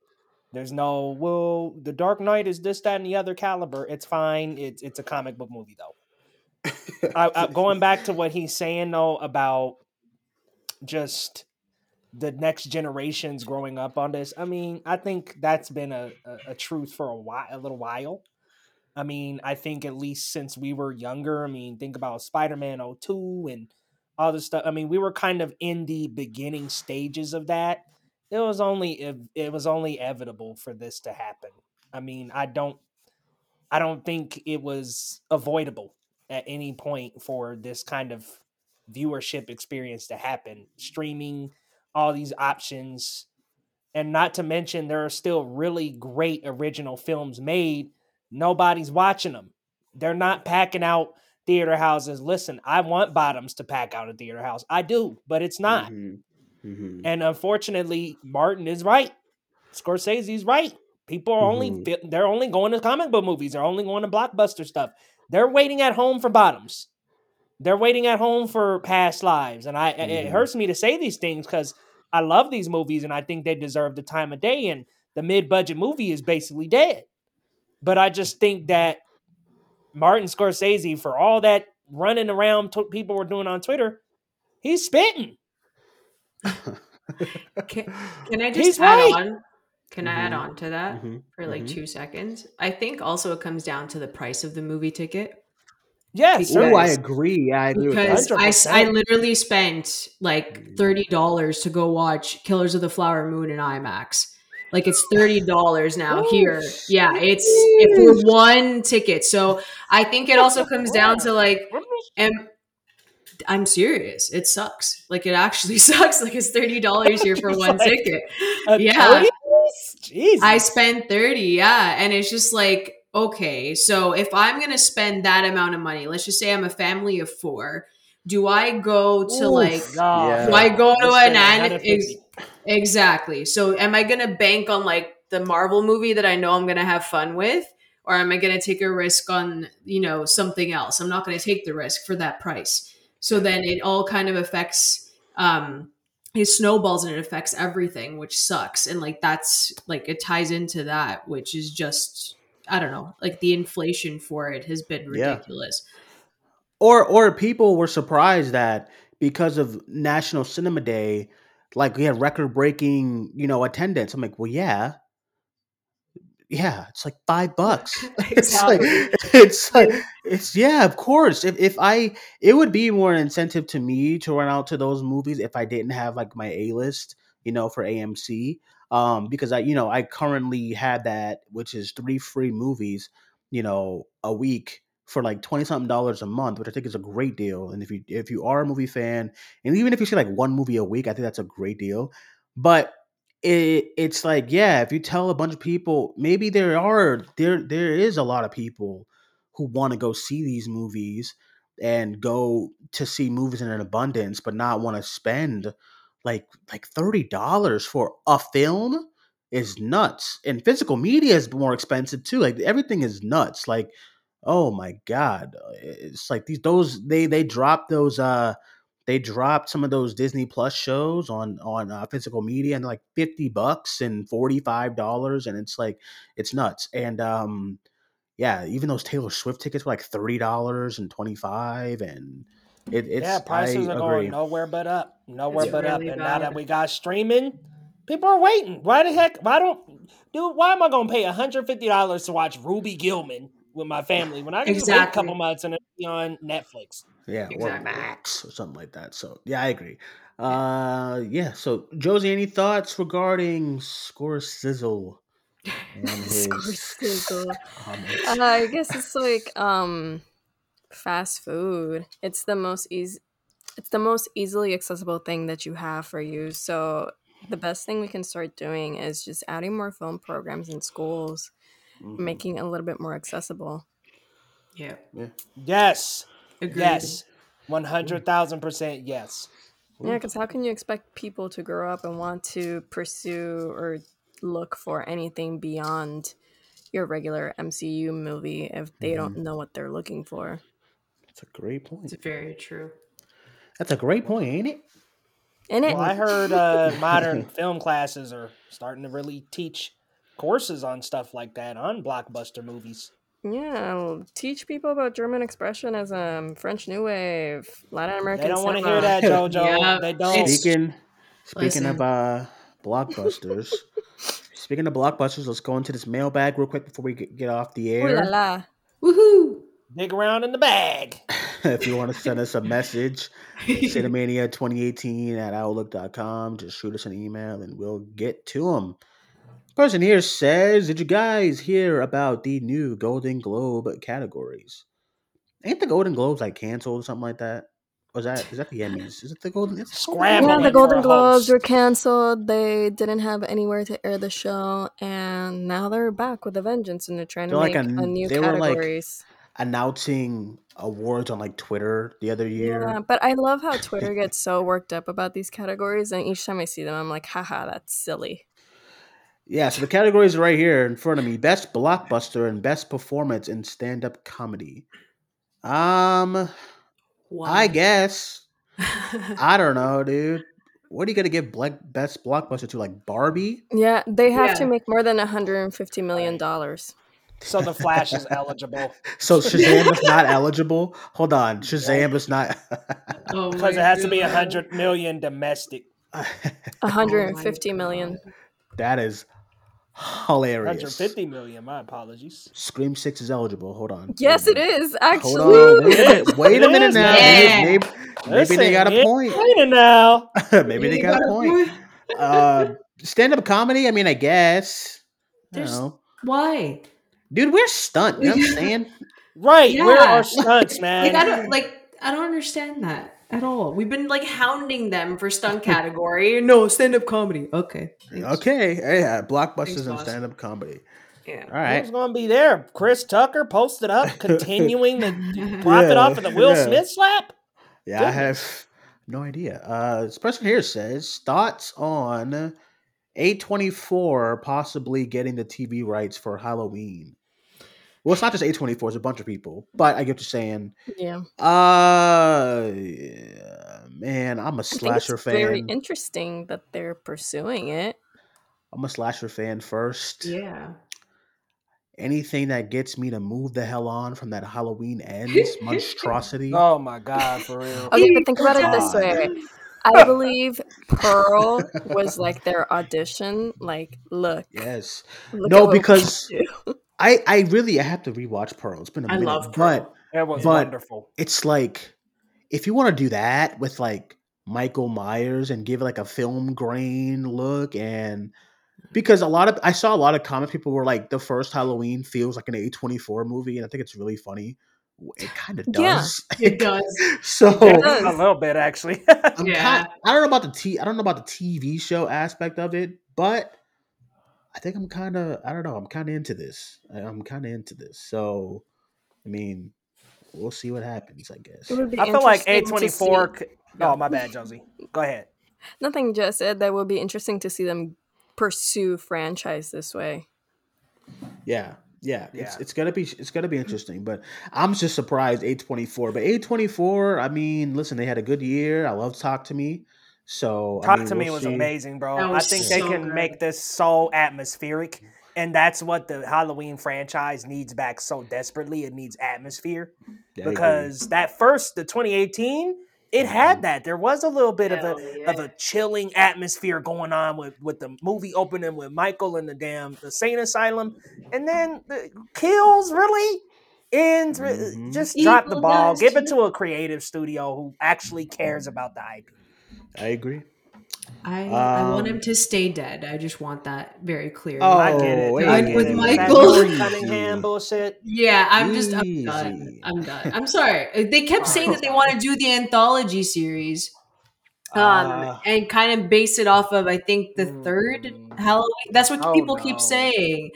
There's no well, the Dark Knight is this, that, and the other caliber. It's fine. It's it's a comic book movie though. I, I, going back to what he's saying though about just the next generations growing up on this. I mean, I think that's been a, a, a, truth for a while, a little while. I mean, I think at least since we were younger, I mean, think about Spider Man 02 and all this stuff. I mean, we were kind of in the beginning stages of that. It was only it was only inevitable for this to happen. I mean, I don't I don't think it was avoidable at any point for this kind of viewership experience to happen. Streaming all these options. And not to mention, there are still really great original films made. Nobody's watching them. They're not packing out theater houses. Listen, I want bottoms to pack out a theater house. I do, but it's not. Mm-hmm. Mm-hmm. And unfortunately, Martin is right. Scorsese's right. People are mm-hmm. only they're only going to comic book movies. They're only going to blockbuster stuff. They're waiting at home for bottoms. They're waiting at home for past lives, and I it mm-hmm. hurts me to say these things because I love these movies and I think they deserve the time of day. And the mid budget movie is basically dead. But I just think that Martin Scorsese, for all that running around t- people were doing on Twitter, he's spitting. can, can I just he's add right. on? Can mm-hmm. I add mm-hmm. on to that mm-hmm. for like mm-hmm. two seconds? I think also it comes down to the price of the movie ticket. Yes. Oh, I agree. I agree. Because I, I literally spent like mm. thirty dollars to go watch Killers of the Flower Moon in IMAX. Like it's thirty dollars now oh, here. Yeah, it's for one ticket. So I think it also comes down to like, am I'm serious. It sucks. Like it actually sucks. Like it's thirty dollars here for one ticket. Yeah. Jesus. I spent thirty. Yeah, and it's just like okay, so if I'm going to spend that amount of money, let's just say I'm a family of four, do I go to Oof, like, yeah. do I go to an an exactly. So am I going to bank on like the Marvel movie that I know I'm going to have fun with? Or am I going to take a risk on, you know, something else? I'm not going to take the risk for that price. So then it all kind of affects, um, it snowballs and it affects everything, which sucks. And like that's like it ties into that, which is just I don't know, like the inflation for it has been ridiculous. Yeah. Or or people were surprised that because of National Cinema Day, like we had record breaking, you know, attendance. I'm like, well, yeah. yeah, it's like five bucks. Exactly. It's like it's like it's yeah, of course. If if I it would be more an incentive to me to run out to those movies if I didn't have like my A list, you know, for AMC. Um, because I, you know, I currently had that, which is three free movies, you know, a week for like twenty something dollars a month, which I think is a great deal. And if you if you are a movie fan, and even if you see like one movie a week, I think that's a great deal. But it it's like yeah if you tell a bunch of people maybe there are there there is a lot of people who want to go see these movies and go to see movies in an abundance but not want to spend like like $30 for a film is nuts and physical media is more expensive too like everything is nuts like oh my god it's like these those they they drop those uh they dropped some of those Disney Plus shows on on uh, physical media and like fifty bucks and forty five dollars, and it's like it's nuts. And um, yeah, even those Taylor Swift tickets were like thirty dollars and twenty five, and it, it's yeah, prices I are agree. going nowhere but up, nowhere It's but up. really And now that we got streaming, people are waiting. Why the heck? Why don't, dude? Why am I going to pay one hundred fifty dollars to watch Ruby Gillman with my family when I can just wait a couple months and it'll be on Netflix? Yeah, or Max or something like that. So yeah, I agree. Uh, yeah. So Josie, any thoughts regarding Score Sizzle and his Scorsese. comments? Uh, I guess it's like um fast food. It's the most easy it's the most easily accessible thing that you have for you. So the best thing we can start doing is just adding more film programs in schools, Mhm. making it a little bit more accessible. Yeah. Yes, Agreed. yes, one hundred thousand percent yes. Yeah, because how can you expect people to grow up and want to pursue or look for anything beyond your regular MCU movie if they don't know what they're looking for? That's a great point. It's very true. That's a great point, ain't it? In it, Well, I heard uh, modern film classes are starting to really teach courses on stuff like that on blockbuster movies. Yeah, I'll teach people about German expressionism, French New Wave, Latin American. They don't want to hear that, JoJo. Yeah, they don't. it's- Speaking speaking of uh blockbusters, speaking of blockbusters, let's go into this mailbag real quick before we get, get off the air. Ooh la air. la. Woohoo! Dig around in the bag. if you want to send us a message, cinemania2018 at outlook.com, just shoot us an email and we'll get to them. Person here says, Did you guys hear about the new Golden Globe categories? Ain't the Golden Globes like canceled or something like that? Or is that is that the Emmys? Is it the Golden? It's the Yeah, the Golden Globes were canceled. They didn't have anywhere to air the show, and now they're back with a vengeance, and they're trying to They're like make a- a, new they were like- categories. Announcing awards on like Twitter the other year. Yeah, but I love how Twitter gets so worked up about these categories, and each time I see them, I'm like, haha, that's silly. Yeah, so the categories are right here in front of me: best blockbuster and best performance in stand-up comedy. Um, I guess I don't know, dude. What are you gonna give black best blockbuster to? Like Barbie? Yeah, they have to make more than 150 million dollars. So the Flash is eligible So Shazam is not eligible. Hold on, Shazam is not. Oh because it my has to be a hundred million domestic. 150 million. that is hilarious. Hundred fifty million. My apologies. Scream Six is eligible. Hold on. Yes, it is it on. is Hold actually. on. Wait a minute. Wait a minute now. yeah. Maybe, maybe they got a point. Wait a minute now. maybe they got a point. Uh, stand-up comedy. I mean, I guess. I don't know. Why? Dude, we're stunt. You know what I'm saying? Right, where Yeah. are stunts, man? Like I don't like I don't understand that at all. We've been like hounding them for stunt category. No, stand up comedy. Okay. thanks. Okay. Yeah, blockbusters Thanks, and stand-up comedy. Yeah. All right. Who's gonna be there? Chris Tucker posted up, continuing to profit Yeah, off of the Will yeah. Smith slap. Yeah, I have no idea. Uh, this person here says thoughts on A24 possibly getting the TV rights for Halloween. Well, it's not just A24; it's a bunch of people. But I get what you're saying. Yeah. Uh, yeah, man, I'm a I think it's slasher very interesting that they're pursuing it. I'm a slasher fan first. Yeah. Anything that gets me to move the hell on from that Halloween ends monstrosity. Oh my god, for real. Okay, but think about it this way. I believe Pearl was like their audition. Like, look. Yes. Look no, because I I really I have to rewatch Pearl. It's been a I minute, love Pearl. but it was but wonderful. It's like if you want to do that with like Michael Myers and give it like a film grain look and because a lot of I saw a lot of comments people were like the first Halloween feels like an A24 movie and I think it's really funny. It kind of does. Yeah, it does. so it does. a little bit actually. yeah. Kind, I don't know about the t I don't know about the TV show aspect of it, but I think I'm kind of I don't know, I'm kind of into this. I'm kind of into this. So I mean, we'll see what happens. I guess. I feel like A twenty four. Oh my bad, Josie. Go ahead. Nothing. Just said that will be interesting to see them pursue franchise this way. Yeah, yeah, yeah. It's, it's gonna be it's gonna be interesting, but I'm just surprised A twenty four. But A twenty four, I mean, listen, they had a good year. I love Talk to Me. So Talk I mean, to we'll Me was see. amazing, bro. I think so they can good. make this so atmospheric and that's what the Halloween franchise needs back so desperately. It needs atmosphere yeah, because that first, the 2018, it had mm-hmm. that. There was a little bit Hell of a yeah. of a chilling atmosphere going on with with the movie opening with Michael and the damn the sane asylum, and then the kills really ends. Mm-hmm. Just Evil drop the ball. Give it to a creative studio who actually cares about the IP. I agree. I, um, I want him um, to stay dead. I just want that very clear. Oh, I get it. I get with it. Michael Cunningham bullshit. Yeah, I'm just I'm done. I'm done. I'm sorry. They kept saying that they want to do the anthology series, um, uh, and kind of base it off of I think the third mm. Halloween. That's what oh, people no. keep saying,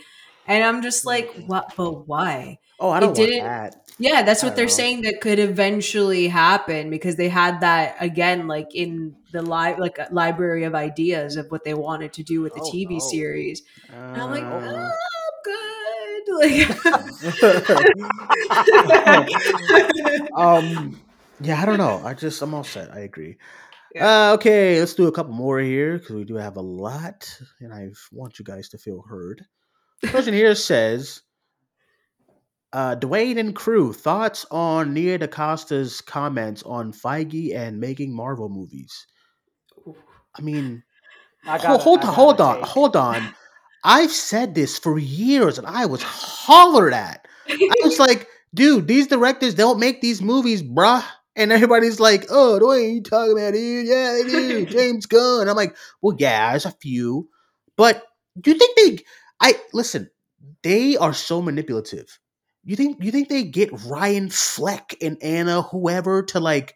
and I'm just like, what? But why? Oh, I don't it didn't, that. Yeah, that's what they're know. saying that could eventually happen because they had that again, like in the li- like library of ideas of what they wanted to do with the oh, TV no. series. Uh, and I'm like, oh, good. Like, um, yeah, I don't know. I just I'm all set. I agree. Yeah. Uh, okay, let's do a couple more here because we do have a lot, and I want you guys to feel heard. The person here says uh, Duane and crew thoughts on Nia DaCosta's comments on Feige and making Marvel movies. I mean, I gotta, hold, on, hold on, take. hold on. I've said this for years, and I was hollered at. I was like, dude, these directors don't make these movies, bruh. And everybody's like, oh, Duane, you talking about, dude? Yeah, they do. James Gunn. I'm like, well, yeah, there's a few, but do you think they? I listen. They are so manipulative you think you think they get Ryan Fleck and Anna whoever to like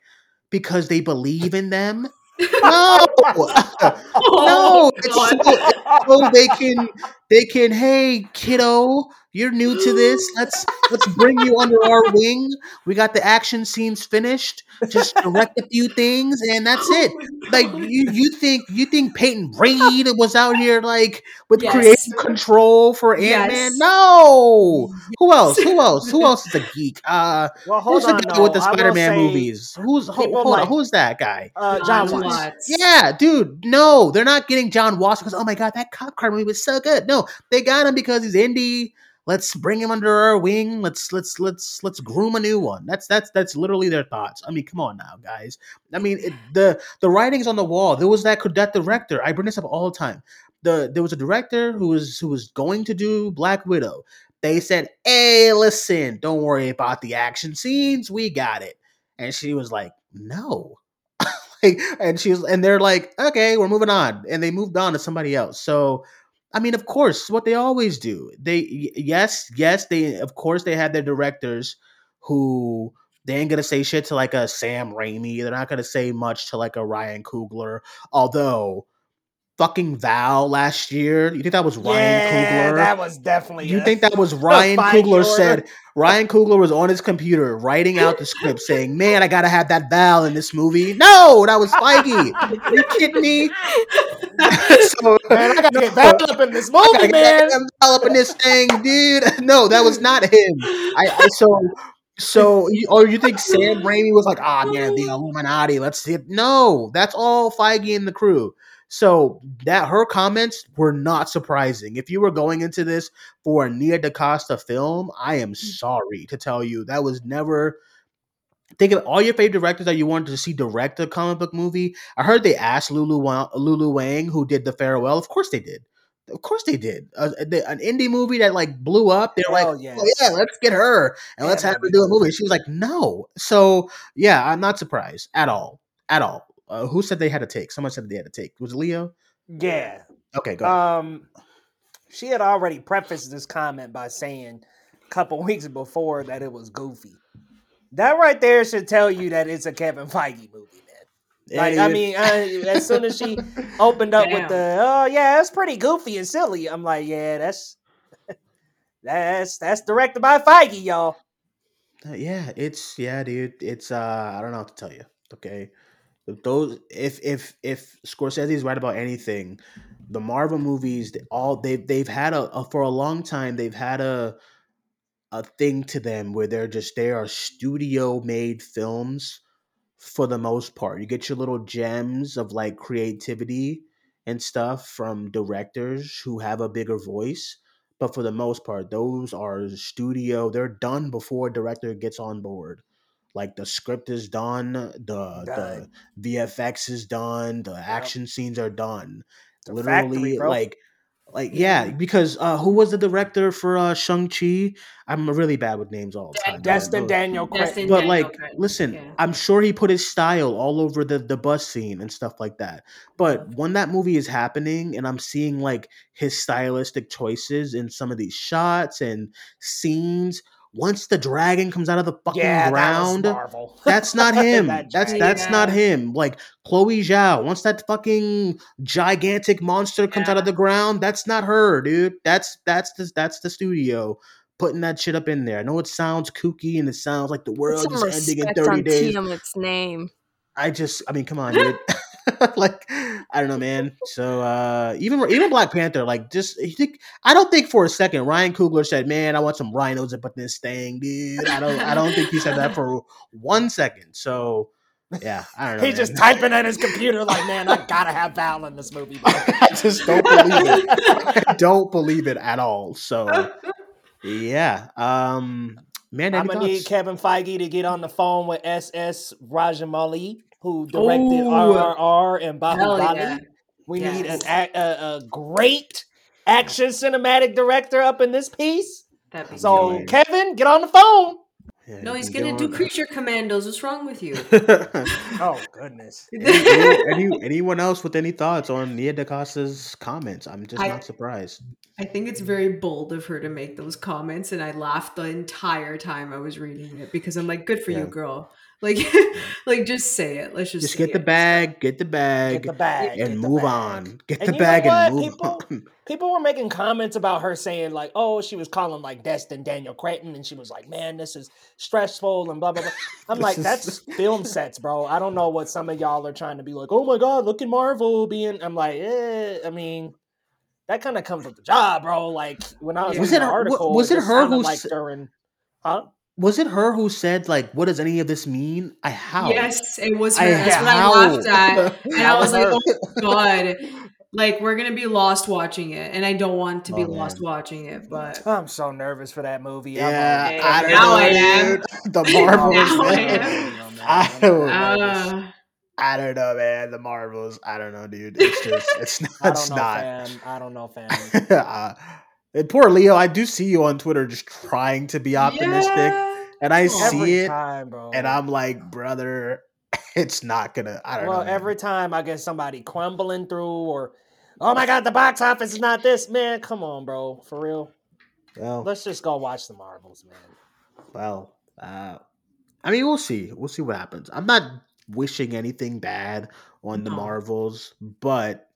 because they believe in them? No, oh no, it's so, it's so they can they can. Hey, kiddo, you're new to this. Let's let's bring you under our wing. We got the action scenes finished. Just direct a few things, and that's it. Like you, you think you think Peyton Reed was out here like with yes. creative control for Ant Man? Yes. No. Who else? Who else? Who else is a geek? Uh, well, hold who's the on, guy no, with the Spider Man movies? Who's hold, hold like, on? Who's that guy? Uh, Jon, Jon Watts. Watts. Yeah, dude. No, they're not getting Jon Watts because oh my god, that cop car movie was so good. No, they got him because he's indie. Let's bring him under our wing. Let's let's let's let's groom a new one. That's that's that's literally their thoughts. I mean, come on now, guys. I mean, it, the the writing's on the wall. There was that that director. I bring this up all the time. The there was a director who was who was going to do Black Widow. They said, "Hey, listen, don't worry about the action scenes. We got it." And she was like, "No." Like, and she was, and they're like, "Okay, we're moving on," and they moved on to somebody else. So I mean, of course, what they always do. They yes, yes, they of course they have their directors who they ain't gonna say shit to like a Sam Raimi. They're not gonna say much to like a Ryan Coogler. Although fucking Val last year. You think that was Ryan yeah, Coogler? That was definitely. You think that was Ryan Coogler said Ryan Coogler was on his computer writing out the script saying, "Man, I gotta have that Val in this movie." No, that was Feige. Are you kidding me? so, man, I gotta get Val up in this movie, man. Val up in this thing, dude. No, that was not him. I, I so. So, or you think Sam Raimi was like, ah, oh, man, the Illuminati, let's see it. No, that's all Feige and the crew. So that her comments were not surprising. If you were going into this for a Nia DaCosta film, I am mm. sorry to tell you that was never think of all your favorite directors that you wanted to see direct a comic book movie. I heard they asked Lulu Wang, Lulu Wang, who did the farewell. Of course they did. Of course they did. Uh, an indie movie that like blew up. They're like, yes. oh yeah, let's get her and yeah, let's have her do a movie. She was like, no. So yeah, I'm not surprised at all. At all. Uh, who said they had to take? Someone said they had to take. Was Leo? Yeah. Okay, go. Um, she had already prefaced this comment by saying a couple weeks before that it was goofy. That right there should tell you that it's a Kevin Feige movie, man. Like, I mean, I, as soon as she opened up Damn. with the, oh yeah, that's pretty goofy and silly. I'm like, yeah, that's that's that's directed by Feige, y'all. Uh, yeah, it's yeah, dude. It's uh, I don't know what to tell you. Okay, those if if if Scorsese is right about anything, the Marvel movies, all they've they've had a, a for a long time. They've had a a thing to them where they're just they are studio made films for the most part. You get your little gems of like creativity and stuff from directors who have a bigger voice. But for the most part, those are studio. They're done before a director gets on board. Like the script is done, the the VFX is done, the yep. action scenes are done. The Literally, factory, like like yeah, because uh, who was the director for uh, Shang Chi? I'm really bad with names all the time. Destin Daniel Cretton. But like, listen, yeah. I'm sure he put his style all over the the bus scene and stuff like that. But when that movie is happening, and I'm seeing like his stylistic choices in some of these shots and scenes, once the dragon comes out of the fucking yeah, ground, that that's not him. that that's that's yeah. not him. Like Chloe Zhao, once that fucking gigantic monster comes yeah. out of the ground, that's not her, dude. That's that's the that's the studio putting that shit up in there. I know it sounds kooky and it sounds like the world is ending in 30 days. Its name. I just I mean, come on, dude. like I don't know, man. So uh, even even Black Panther, like just think I don't think for a second Ryan Coogler said, "Man, I want some rhinos up in this thing, dude." I don't I don't think he said that for one second. So yeah, I don't know. He's just typing at his computer like, "Man, I gotta have Val in this movie." I just don't believe it. I don't believe it at all. So yeah, um, man, I'm gonna thoughts? need Kevin Feige to get on the phone with SS Rajamouli who directed Ooh. RRR and Baahubali. Yeah. We yes. need an, a, a, a, great action cinematic director up in this piece. So, good. Kevin, get on the phone. Yeah, no, he's gonna do creature commandos. What's wrong with you? oh goodness. any, any, anyone else with any thoughts on Nia DaCosta's comments? I'm just I, not surprised. I think it's very bold of her to make those comments, and I laughed the entire time I was reading it because I'm like, "Good for yeah. you, girl." Like, like just say it. Let's just just get it. the bag, get the bag, get the bag, and move bag. on. Get and the bag and move people, on. People were making comments about her saying like, "Oh, she was calling like Destin Daniel Cretton," and she was like, "Man, this is stressful," and blah blah blah. I'm like, that's film sets, bro. I don't know what some of y'all are trying to be like. Oh my god, look at Marvel being. I'm like, eh. I mean, that kind of comes with the job, bro. Like when I was, was it, article, was it, it her who like during, huh? Was it her who said like what does any of this mean i how yes it was her I that's what i laughed at and i was like oh god like we're gonna be lost watching it and i don't want to be oh, lost watching it but i'm so nervous for that movie yeah like, I don't now know, i am the marvels I, am. I don't know uh, I don't know, man. The Marvels. I don't know, dude. It's just, it's not. I don't know, not. Fam. I don't know, fam. uh, and poor Leo, I do see you on Twitter just trying to be optimistic. Yeah and I see it, time, and I'm like, brother, it's not gonna. I don't well, know. Well, every time I get somebody crumbling through, or oh my god, the box office is not this, man. Come on, bro, for real. Well, let's just go watch the Marvels, man. Well, uh, I mean, we'll see. We'll see what happens. I'm not wishing anything bad on the Marvels, but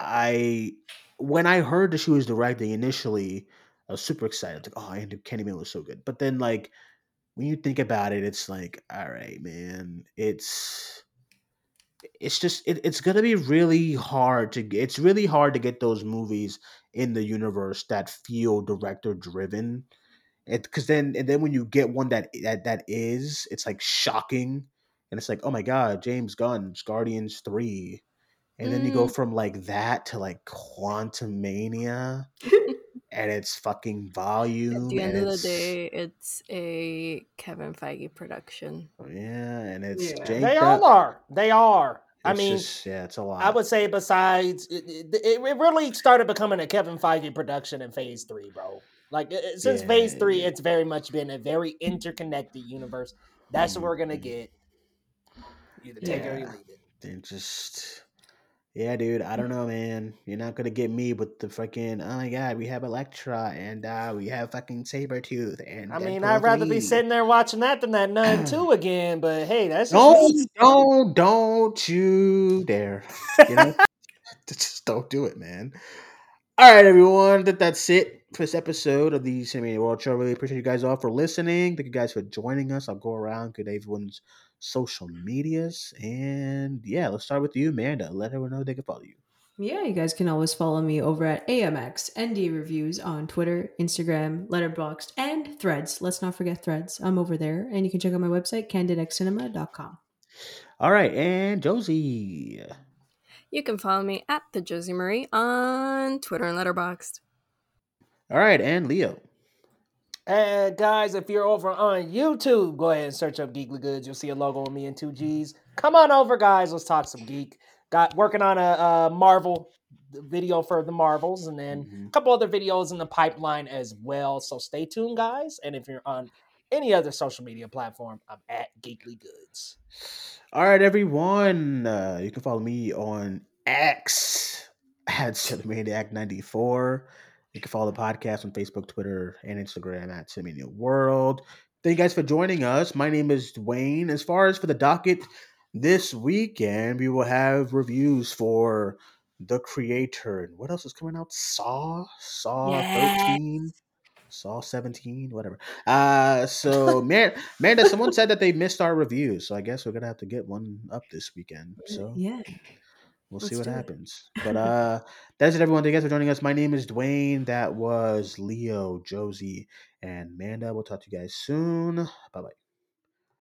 I when I heard that she was directing initially, I was super excited. Like, oh, Andy Kenny Miller was so good. But then, like, when you think about it, it's like, all right, man, it's it's just it, it's gonna be really hard to get. It's really hard to get those movies in the universe that feel director driven. Because then, and then when you get one that that that is, it's like shocking, and it's like, oh my god, James Gunn's Guardians three, and mm. then you go mm. from like that to like Quantumania. and it's fucking volume. At the end of the day, it's a Kevin Feige production. yeah, and it's Yeah. janked They up. all are. They are. I mean, just- yeah, it's a lot. I would say besides it, it, it really started becoming a Kevin Feige production in Phase Three, bro. Like it- it- since Phase Three, yeah. it's very much been a very interconnected universe. That's what we're gonna Mhm. get. Either take it or you leave it. and just yeah, dude. I don't know, man. You're not gonna get me with the fucking. Oh my god, we have Elektra and uh we have fucking Sabretooth and. I mean, Deadpool I'd rather 3. be sitting there watching that than that Nun Two again. But hey, that's just Don't, me. don't, don't you dare! You know, just don't do it, man. All right, everyone. That that's it for this episode of the Cinemania World Show. Really appreciate you guys all for listening. Thank you guys for joining us. I'll go around get everyone's social medias, and yeah, let's start with you, Amanda. Let everyone know they can follow you. Yeah, you guys can always follow me over at AMX ND Reviews on Twitter, Instagram, Letterboxd, and Threads. Let's not forget Threads. I'm over there, and you can check out my website, candidxcinema.com. All right, and Josie. You can follow me at the Josie Marie on Twitter and Letterboxd. All right, and Leo. And guys, if you're over on YouTube, go ahead and search up Geekly Goods. You'll see a logo of me and two G's. Come on over, guys. Let's talk some geek. Got working on a, a Marvel video for the Marvels, and then Mhm. a couple other videos in the pipeline as well. So stay tuned, guys. And if you're on any other social media platform, I'm at Geekly Goods. All right, everyone. Uh, you can follow me on X at Cinemaniac94. You can follow the podcast on Facebook, Twitter, and Instagram at Cinemania World. Thank you guys for joining us. My name is Duane. As far as for the docket this weekend, we will have reviews for The Creator. And what else is coming out? Saw? Saw Yes. 13? Saw 17? Whatever. Uh, so, man, Amanda, someone said that they missed our review. So I guess we're going to have to get one up this weekend. So Yeah. We'll see let's what do it. happens. But uh that's it, everyone. Thank you guys for joining us. My name is Duane. That was Leo, Josie, and Amanda. We'll talk to you guys soon. Bye bye.